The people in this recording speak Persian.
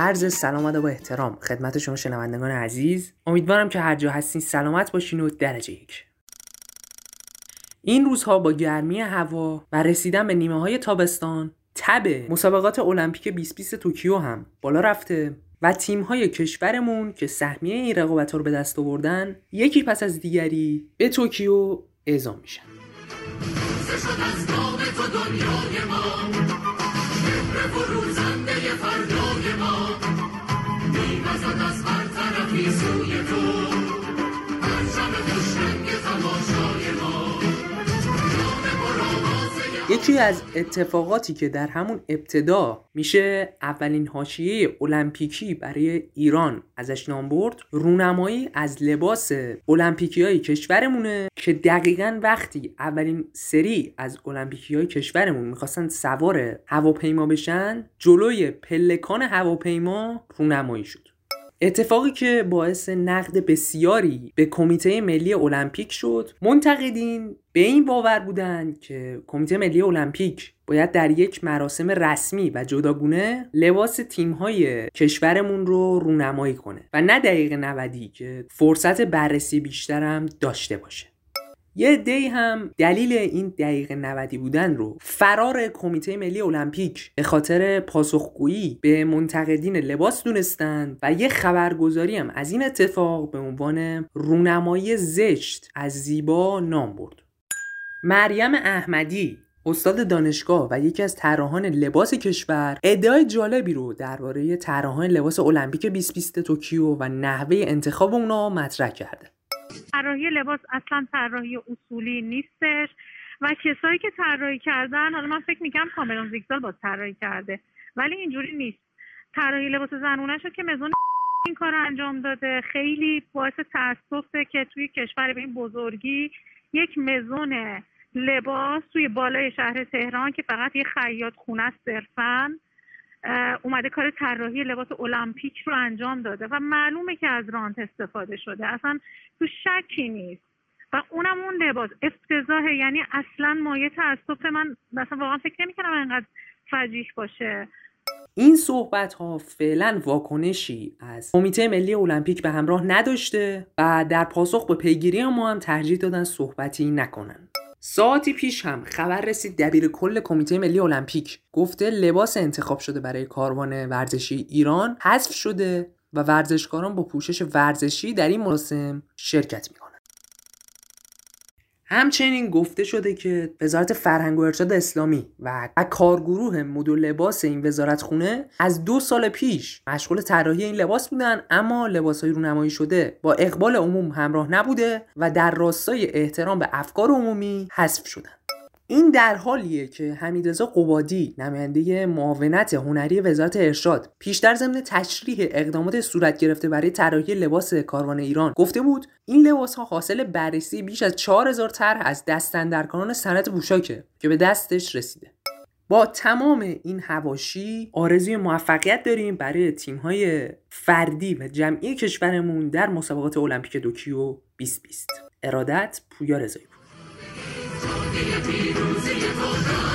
عرض سلام و احترام. خدمت شما شنوندگان عزیز. امیدوارم که هر جا هستین سلامت باشین و درجه یک این روزها با گرمی هوا و رسیدن به نیمه های تابستان تب مسابقات المپیک 2020 توکیو هم بالا رفته و تیم های کشورمون که سهمیه این رقابت رو به دست آوردن یکی پس از دیگری به توکیو اعزام میشن. یکی از اتفاقاتی که در همون ابتدا میشه اولین حاشیه المپیکی برای ایران ازش نام برد رونمایی از لباس المپیکی های کشورمونه که دقیقا وقتی اولین سری از المپیکی های کشورمون می‌خواستن سوار هواپیما بشن جلوی پلکان هواپیما رونمایی شد. اتفاقی که باعث نقد بسیاری به کمیته ملی المپیک شد منتقدین به این باور بودند که کمیته ملی المپیک باید در یک مراسم رسمی و جداگونه لباس تیم‌های کشورمون رو رونمایی کنه و نه دقیقه 90 که فرصت بررسی بیشترم داشته باشه. یه دی هم دلیل این دقیقه 90 بودن رو. فرار کمیته ملی المپیک به خاطر پاسخگویی به منتقدین لباس دونستند و یه خبرگزاری هم از این اتفاق به عنوان رونمایی زشت از زیبا نام برد. مریم احمدی استاد دانشگاه و یکی از طراحان لباس کشور ادعای جالبی رو درباره طراحان لباس المپیک 2020 توکیو و نحوه انتخاب اونا مطرح کرده. طراحی لباس اصلا طراحی اصولی نیستش. و کسایی که طراحی کردن حالا من فکر می‌کنم کاملا زیگزال با طراحی کرده ولی اینجوری نیست. طراحی لباس زنونه شد که مزون این کار انجام داده خیلی باعث تاسفه که توی کشور به این بزرگی یک مزون لباس توی بالای شهر تهران که فقط یه خیاط خونه است اومده کار طراحی لباس المپیک رو انجام داده و معلومه که از رانت استفاده شده. اصلا تو شکی نیست. و اونم اون لباس. افتضاحه یعنی اصلا مایه تاسف من مثلا واقعا فکر نمی‌کنم انقدر فجیح باشه. این صحبت ها فعلا واکنشی از کمیته ملی المپیک به همراه نداشته و در پاسخ به پیگیری ما هم ترجیح دادن صحبتی نکنن. ساعتی پیش هم خبر رسید دبیر کل کمیته ملی المپیک. گفته لباس انتخاب شده برای کاروان ورزشی ایران حذف شده و ورزشکاران با پوشش ورزشی در این مراسم شرکت می‌کنن همچنین گفته شده که وزارت فرهنگ و ارشاد اسلامی و کارگروه مدل لباس این وزارت خونه از دو سال پیش مشغول طراحی این لباس بودن اما لباس های رونمایی شده با اقبال عموم همراه نبوده و در راستای احترام به افکار عمومی حذف شدن. این در حالیه که حمیدرضا قبادی نماینده معاونت هنری وزارت ارشاد پیشتر ضمن تشریح اقدامات صورت گرفته برای طراحی لباس کاروان ایران گفته بود این لباس ها حاصل بررسی بیش از 4000 طرح از دستندرکاران صنعت بوشاکه که به دستش رسیده. با تمام این هواشی آرزوی موفقیت داریم برای تیم های فردی و جمعی کشورمون در مسابقات المپیک دوکیو 2020 ارادت پویا رضایی پیروزی تو